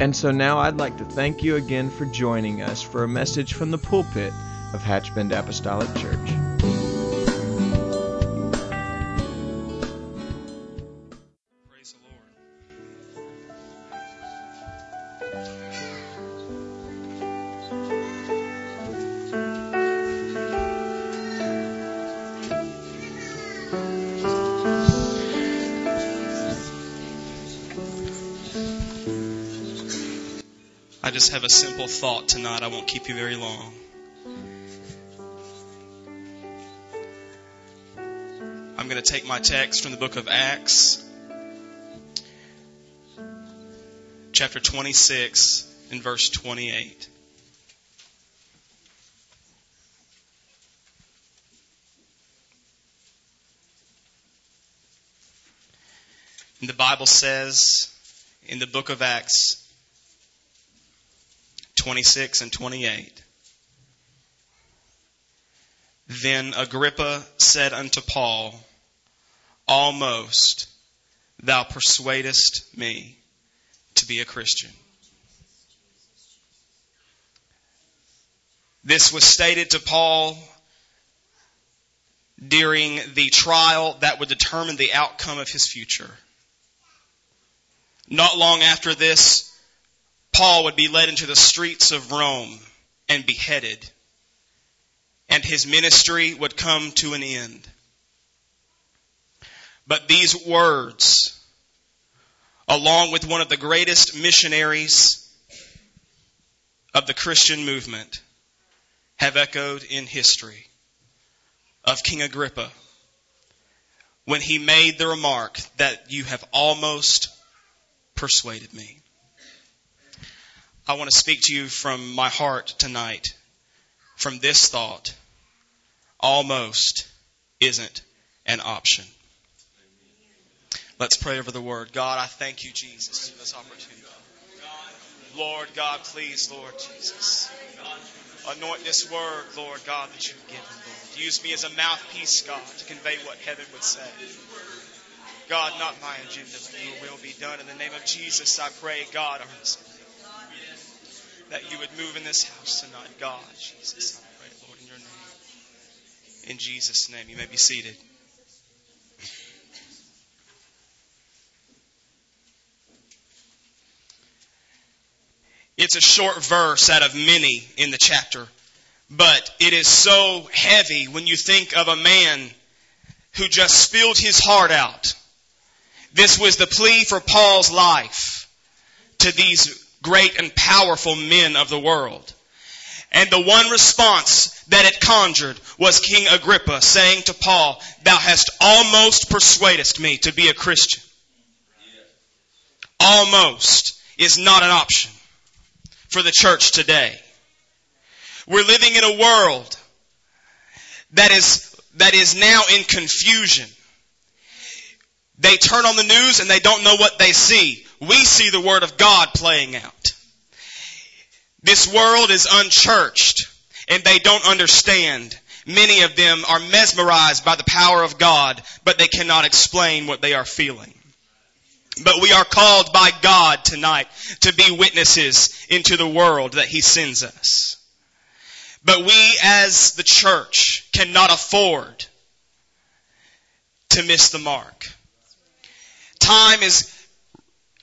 And so now I'd like to thank you again for joining us for a message from the pulpit of Hatchbend Apostolic Church. Praise the Lord. Just have a simple thought tonight. I won't keep you very long. I'm going to take my text from the book of Acts, chapter 26, and verse 28. And the Bible says in the book of Acts 26 and 28. Then Agrippa said unto Paul, Almost thou persuadest me to be a Christian. This was stated to Paul during the trial that would determine the outcome of his future. Not long after this, Paul would be led into the streets of Rome and beheaded, and his ministry would come to an end. But these words, along with one of the greatest missionaries of the Christian movement, have echoed in history of King Agrippa when he made the remark that you have almost persuaded me. I want to speak to you from my heart tonight, from this thought. Almost isn't an option. Let's pray over the word. God, I thank you, Jesus, for this opportunity. Lord God, please, Lord Jesus. Anoint this word, Lord God, that you've given, Lord. Use me as a mouthpiece, God, to convey what heaven would say. God, not my agenda, but your will be done. In the name of Jesus, I pray, God, earnestly that you would move in this house tonight. God, Jesus, I pray, Lord, in your name. In Jesus' name, you may be seated. It's a short verse out of many in the chapter, but it is so heavy when you think of a man who just spilled his heart out. This was the plea for Paul's life to these great and powerful men of the world. And the one response that it conjured was King Agrippa saying to Paul, Thou hast almost persuaded me to be a Christian. Almost is not an option for the church today. We're living in a world that is, that is now in confusion. They turn on the news and they don't know what they see. We see the Word of God playing out. This world is unchurched and they don't understand. Many of them are mesmerized by the power of God, but they cannot explain what they are feeling. But we are called by God tonight to be witnesses into the world that He sends us. But we as the church cannot afford to miss the mark. Time is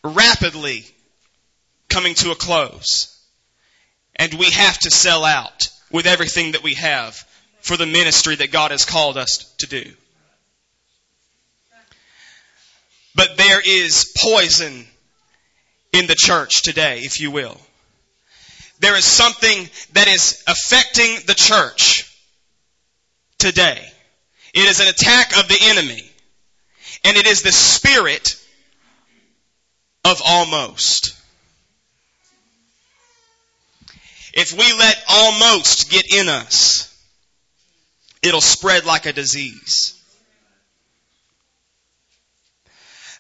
rapidly coming to a close. And we have to sell out with everything that we have for the ministry that God has called us to do. But there is poison in the church today, if you will. There is something that is affecting the church today. It is an attack of the enemy. And it is the spirit of almost. If we let almost get in us, it'll spread like a disease.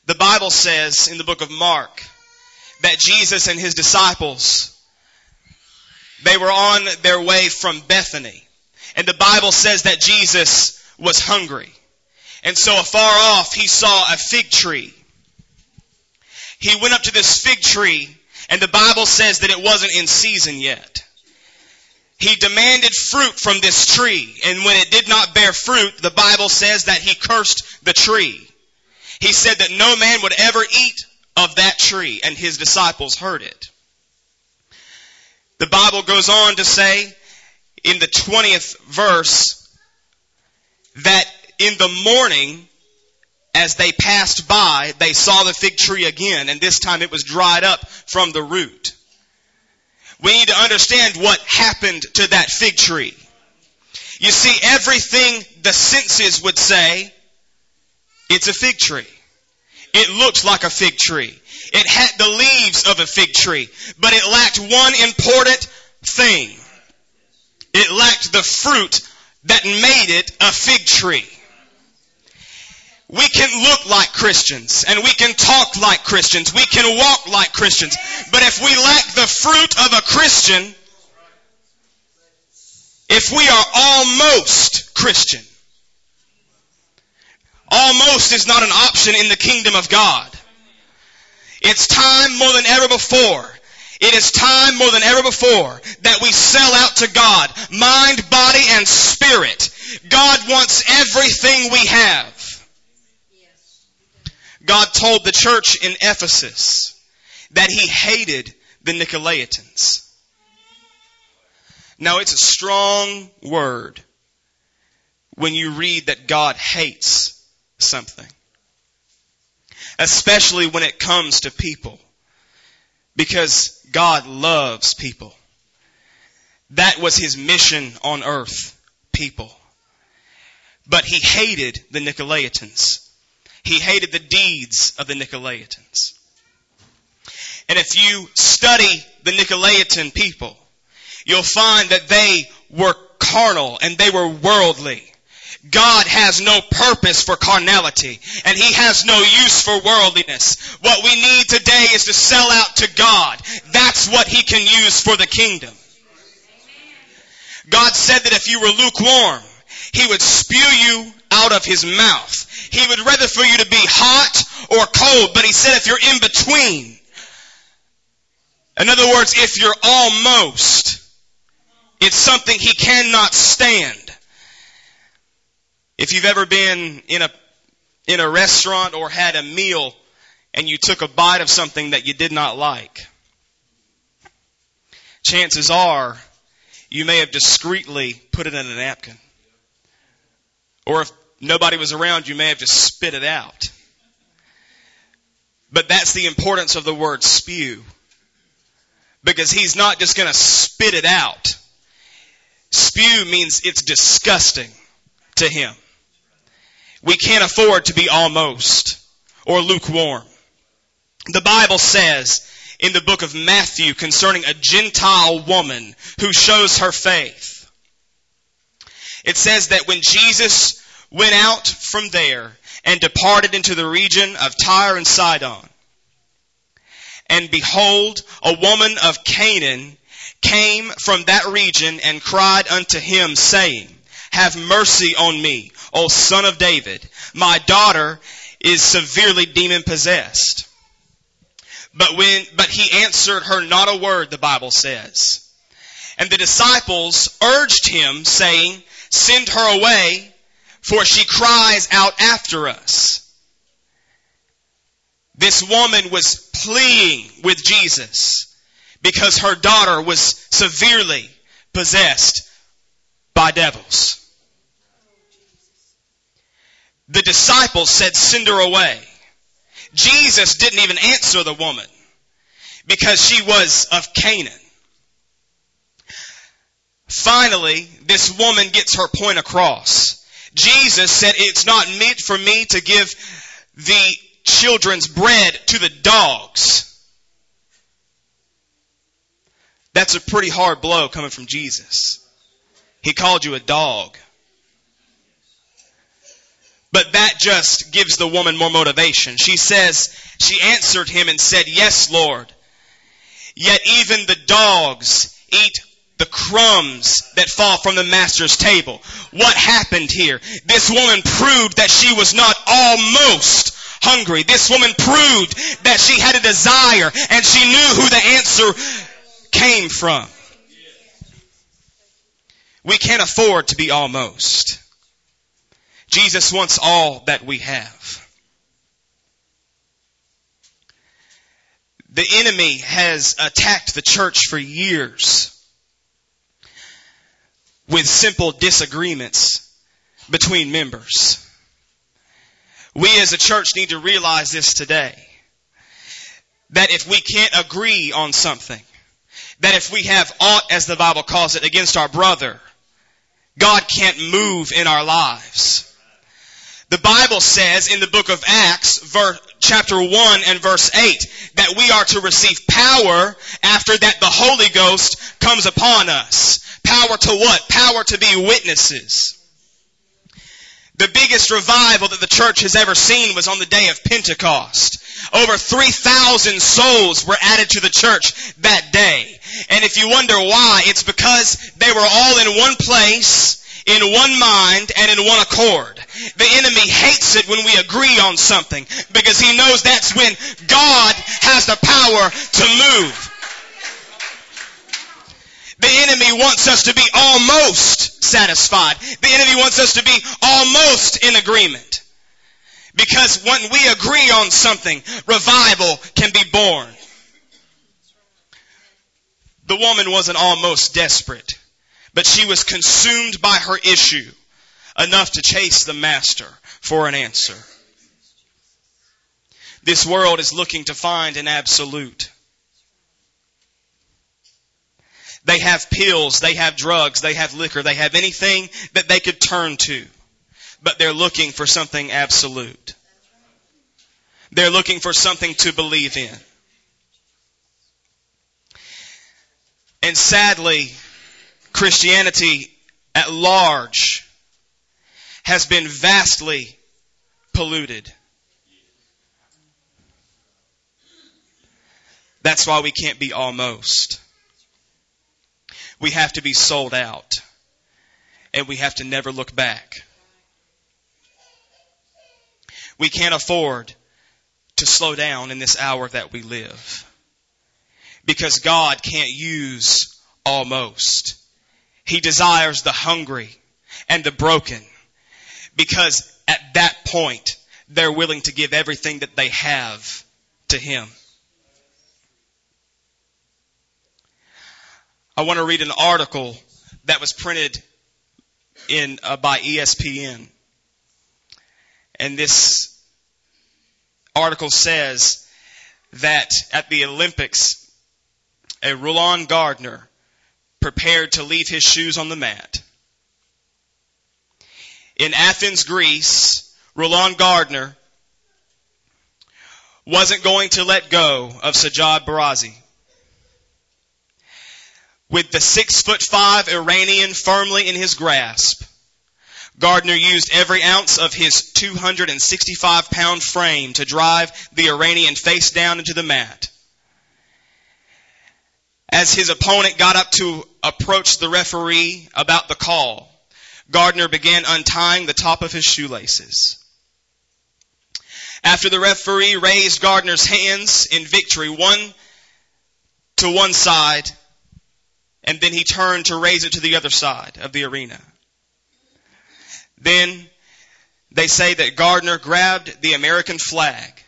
The Bible says in the book of Mark that Jesus and his disciples, they were on their way from Bethany. And the Bible says that Jesus was hungry. And so afar off he saw a fig tree. He went up to this fig tree and the Bible says that it wasn't in season yet. He demanded fruit from this tree and when it did not bear fruit, the Bible says that he cursed the tree. He said that no man would ever eat of that tree and his disciples heard it. The Bible goes on to say in the 20th verse that in the morning as they passed by, they saw the fig tree again, and this time it was dried up from the root. We need to understand what happened to that fig tree. You see, everything the senses would say, it's a fig tree. It looks like a fig tree. It had the leaves of a fig tree, but it lacked one important thing. It lacked the fruit that made it a fig tree. We can look like Christians and we can talk like Christians. We can walk like Christians. But if we lack the fruit of a Christian, if we are almost Christian, almost is not an option in the kingdom of God. It's time more than ever before. It is time more than ever before that we sell out to God, mind, body, and spirit. God wants everything we have. God told the church in Ephesus that he hated the Nicolaitans. Now it's a strong word when you read that God hates something. Especially when it comes to people. Because God loves people. That was his mission on earth. People. But he hated the Nicolaitans. He hated the deeds of the Nicolaitans. And if you study the Nicolaitan people, you'll find that they were carnal and they were worldly. God has no purpose for carnality and He has no use for worldliness. What we need today is to sell out to God. That's what He can use for the kingdom. God said that if you were lukewarm, He would spew you out of His mouth. He would rather for you to be hot or cold, but he said if you're in between, in other words, if you're almost, it's something he cannot stand. If you've ever been in a, in a restaurant or had a meal and you took a bite of something that you did not like, chances are you may have discreetly put it in a napkin. Or if nobody was around, you may have just spit it out. But that's the importance of the word spew. Because he's not just gonna spit it out. Spew means it's disgusting to him. We can't afford to be almost or lukewarm. The Bible says in the book of Matthew concerning a Gentile woman who shows her faith. It says that when Jesus went out from there and departed into the region of Tyre and Sidon. And behold, a woman of Canaan came from that region and cried unto him saying, have mercy on me, O son of David. My daughter is severely demon possessed. But when, but he answered her not a word, the Bible says. And the disciples urged him saying, send her away for she cries out after us. This woman was pleading with Jesus because her daughter was severely possessed by devils. The disciples said, send her away. Jesus didn't even answer the woman because she was of Canaan. Finally, this woman gets her point across. Jesus said, it's not meet for me to give the children's bread to the dogs. That's a pretty hard blow coming from Jesus. He called you a dog. But that just gives the woman more motivation. She says, she answered him and said, Yes, Lord. Yet even the dogs eat the crumbs that fall from the master's table. What happened here? This woman proved that she was not almost hungry. This woman proved that she had a desire and she knew who the answer came from. We can't afford to be almost. Jesus wants all that we have. The enemy has attacked the church for years with simple disagreements between members. We as a church need to realize this today. That if we can't agree on something, that if we have aught, as the Bible calls it, against our brother, God can't move in our lives. The Bible says in the book of Acts, chapter 1 and verse 8, that we are to receive power after that the Holy Ghost comes upon us. Power to what? Power to be witnesses. The biggest revival that the church has ever seen was on the day of Pentecost. Over 3,000 souls were added to the church that day. And if you wonder why, it's because they were all in one place, in one mind and in one accord. The enemy hates it when we agree on something because he knows that's when God has the power to move. The enemy wants us to be almost satisfied. The enemy wants us to be almost in agreement. Because when we agree on something, revival can be born. The woman wasn't almost desperate. But she was consumed by her issue enough to chase the master for an answer. This world is looking to find an absolute. They have pills, they have drugs, they have liquor, they have anything that they could turn to. But they're looking for something absolute. They're looking for something to believe in. And sadly, Christianity at large has been vastly polluted. That's why we can't be almost. We have to be sold out. And we have to never look back. We can't afford to slow down in this hour that we live. Because God can't use almost. He desires the hungry and the broken because at that point they're willing to give everything that they have to Him. I want to read an article that was printed in uh, by ESPN. And this article says that at the Olympics, a Rulon Gardner prepared to leave his shoes on the mat. In Athens, Greece, Rulon Gardner wasn't going to let go of Sajad Barazi. With the six foot five Iranian firmly in his grasp, Gardner used every ounce of his 265 pound frame to drive the Iranian face down into the mat. As his opponent got up to approach the referee about the call, Gardner began untying the top of his shoelaces. After the referee raised Gardner's hands in victory, one to one side, and then he turned to raise it to the other side of the arena. Then they say that Gardner grabbed the American flag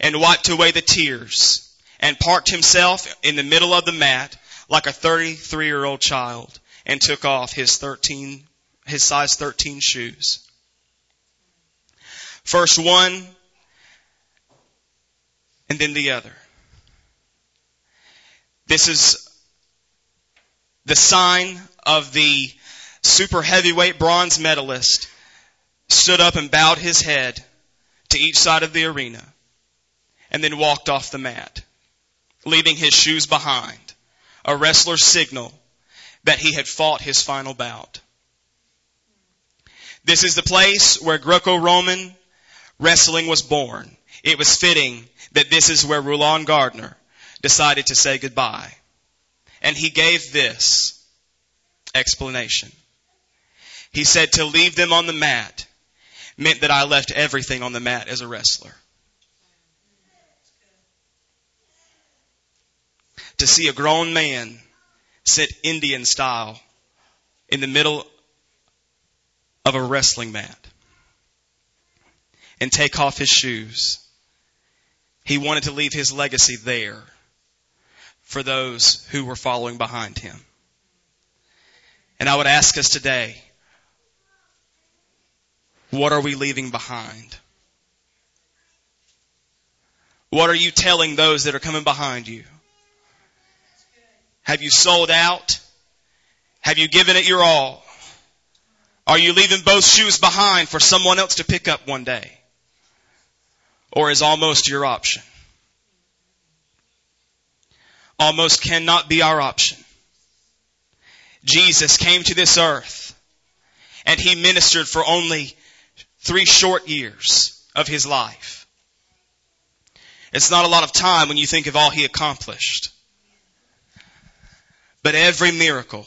and wiped away the tears and parked himself in the middle of the mat like a 33 year old child and took off his 13, his size 13 shoes. First one and then the other. This is the sign of the super heavyweight bronze medalist stood up and bowed his head to each side of the arena and then walked off the mat leaving his shoes behind a wrestler's signal that he had fought his final bout. This is the place where Greco-Roman wrestling was born. It was fitting that this is where Rulon Gardner decided to say goodbye. And he gave this explanation. He said to leave them on the mat meant that I left everything on the mat as a wrestler. To see a grown man sit Indian style in the middle of a wrestling mat and take off his shoes. He wanted to leave his legacy there for those who were following behind him. And I would ask us today, what are we leaving behind? What are you telling those that are coming behind you? Have you sold out? Have you given it your all? Are you leaving both shoes behind for someone else to pick up one day? Or is almost your option? Almost cannot be our option. Jesus came to this earth and he ministered for only three short years of his life. It's not a lot of time when you think of all he accomplished. But every miracle,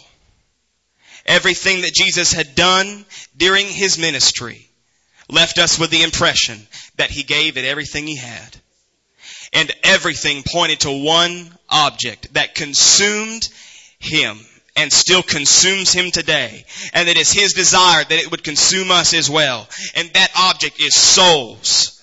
everything that Jesus had done during his ministry left us with the impression that he gave it everything he had. And everything pointed to one object that consumed him and still consumes him today. And it is his desire that it would consume us as well. And that object is souls.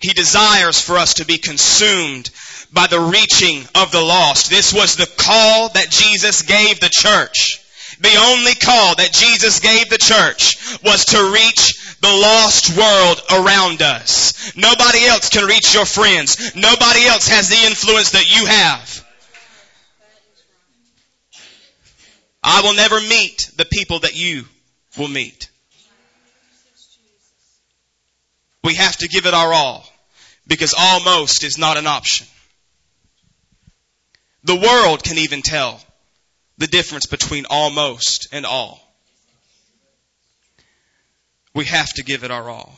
He desires for us to be consumed by the reaching of the lost. This was the call that Jesus gave the church. The only call that Jesus gave the church was to reach the lost world around us. Nobody else can reach your friends. Nobody else has the influence that you have. I will never meet the people that you will meet. We have to give it our all because almost is not an option. The world can even tell the difference between almost and all. We have to give it our all.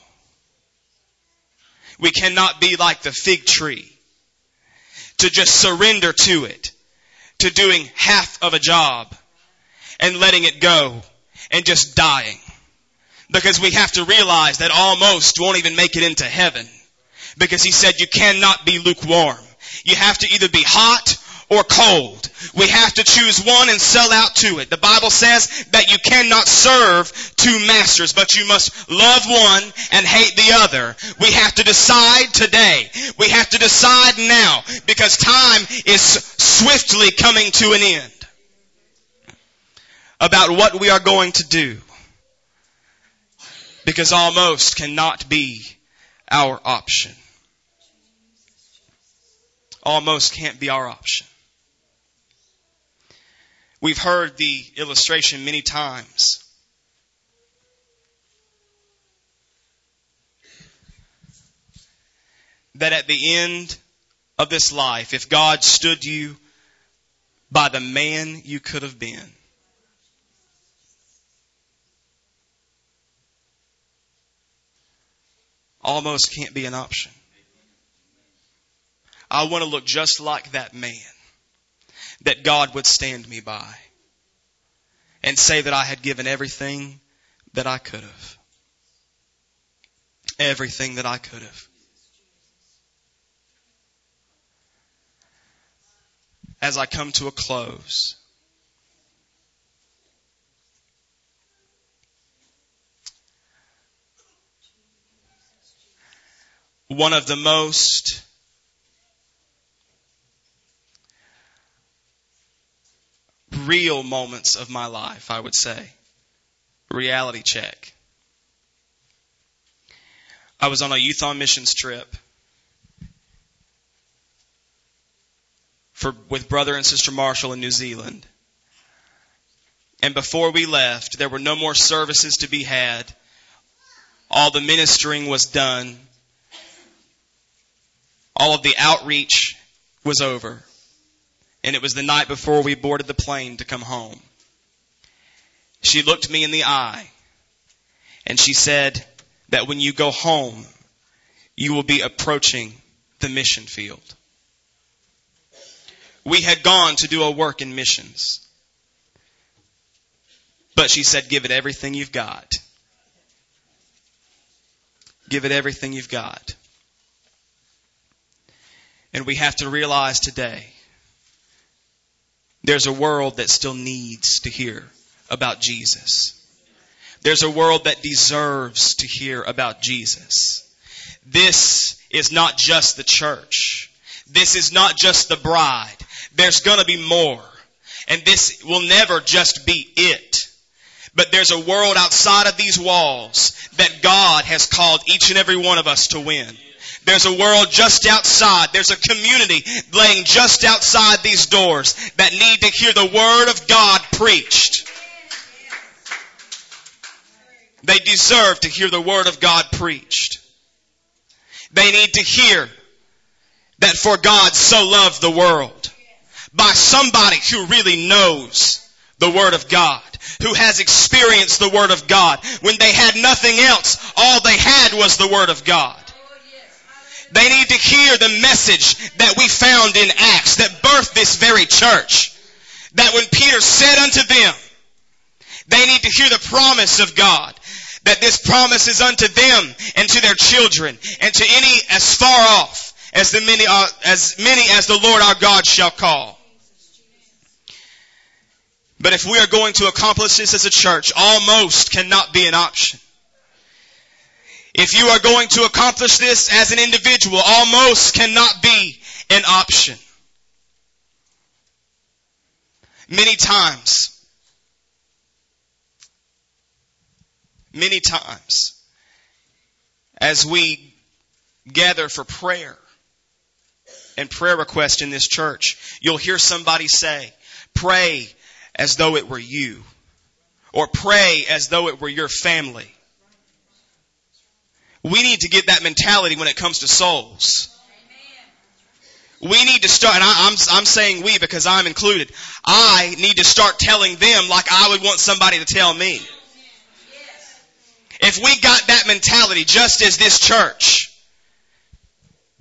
We cannot be like the fig tree to just surrender to it, to doing half of a job and letting it go and just dying. Because we have to realize that almost won't even make it into heaven. Because he said you cannot be lukewarm. You have to either be hot or cold. We have to choose one and sell out to it. The Bible says that you cannot serve two masters, but you must love one and hate the other. We have to decide today. We have to decide now because time is swiftly coming to an end about what we are going to do. Because almost cannot be our option. Almost can't be our option. We've heard the illustration many times. That at the end of this life, if God stood you by the man you could have been, almost can't be an option. I want to look just like that man that God would stand me by and say that I had given everything that I could have. Everything that I could have. As I come to a close, one of the most real moments of my life, I would say. Reality check. I was on a youth on missions trip for, with brother and sister Marshall in New Zealand. And before we left, there were no more services to be had. All the ministering was done. All of the outreach was over. And it was the night before we boarded the plane to come home. She looked me in the eye and she said that when you go home, you will be approaching the mission field. We had gone to do a work in missions. But she said, give it everything you've got. Give it everything you've got. And we have to realize today there's a world that still needs to hear about Jesus. There's a world that deserves to hear about Jesus. This is not just the church. This is not just the bride. There's gonna be more. And this will never just be it. But there's a world outside of these walls that God has called each and every one of us to win. There's a world just outside. There's a community laying just outside these doors that need to hear the Word of God preached. They deserve to hear the Word of God preached. They need to hear that for God so loved the world by somebody who really knows the Word of God, who has experienced the Word of God. When they had nothing else, all they had was the Word of God. They need to hear the message that we found in Acts that birthed this very church. That when Peter said unto them, they need to hear the promise of God. That this promise is unto them and to their children and to any as far off as the many, uh, as many as the Lord our God shall call. But if we are going to accomplish this as a church, almost cannot be an option. If you are going to accomplish this as an individual, almost cannot be an option. Many times, many times, as we gather for prayer and prayer request in this church, you'll hear somebody say, pray as though it were you. Or pray as though it were your family. We need to get that mentality when it comes to souls. We need to start, and I, am I'm, I'm saying we because I'm included. I need to start telling them like I would want somebody to tell me. If we got that mentality just as this church,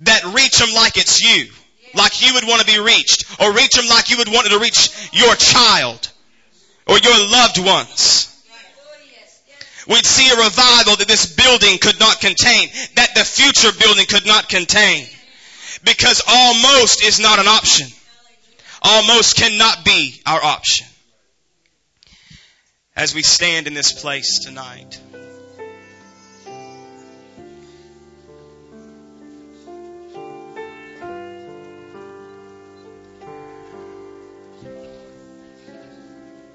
that reach them like it's you, like you would want to be reached, or reach them like you would want to reach your child or your loved ones. We'd see a revival that this building could not contain, that the future building could not contain. Because almost is not an option. Almost cannot be our option. As we stand in this place tonight.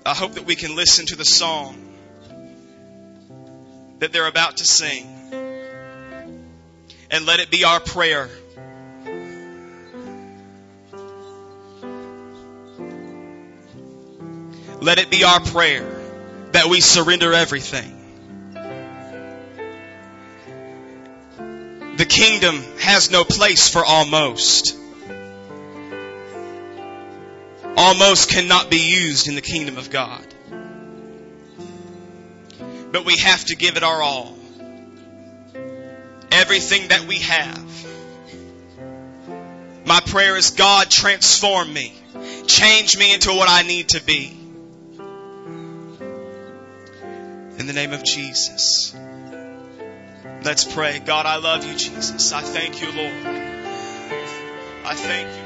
I hope that we can listen to the song that they're about to sing. And let it be our prayer. Let it be our prayer that we surrender everything. The kingdom has no place for almost. Almost cannot be used in the kingdom of God but we have to give it our all. Everything that we have. My prayer is God transform me. Change me into what I need to be. In the name of Jesus. Let's pray. God, I love you, Jesus. I thank you, Lord. I thank you.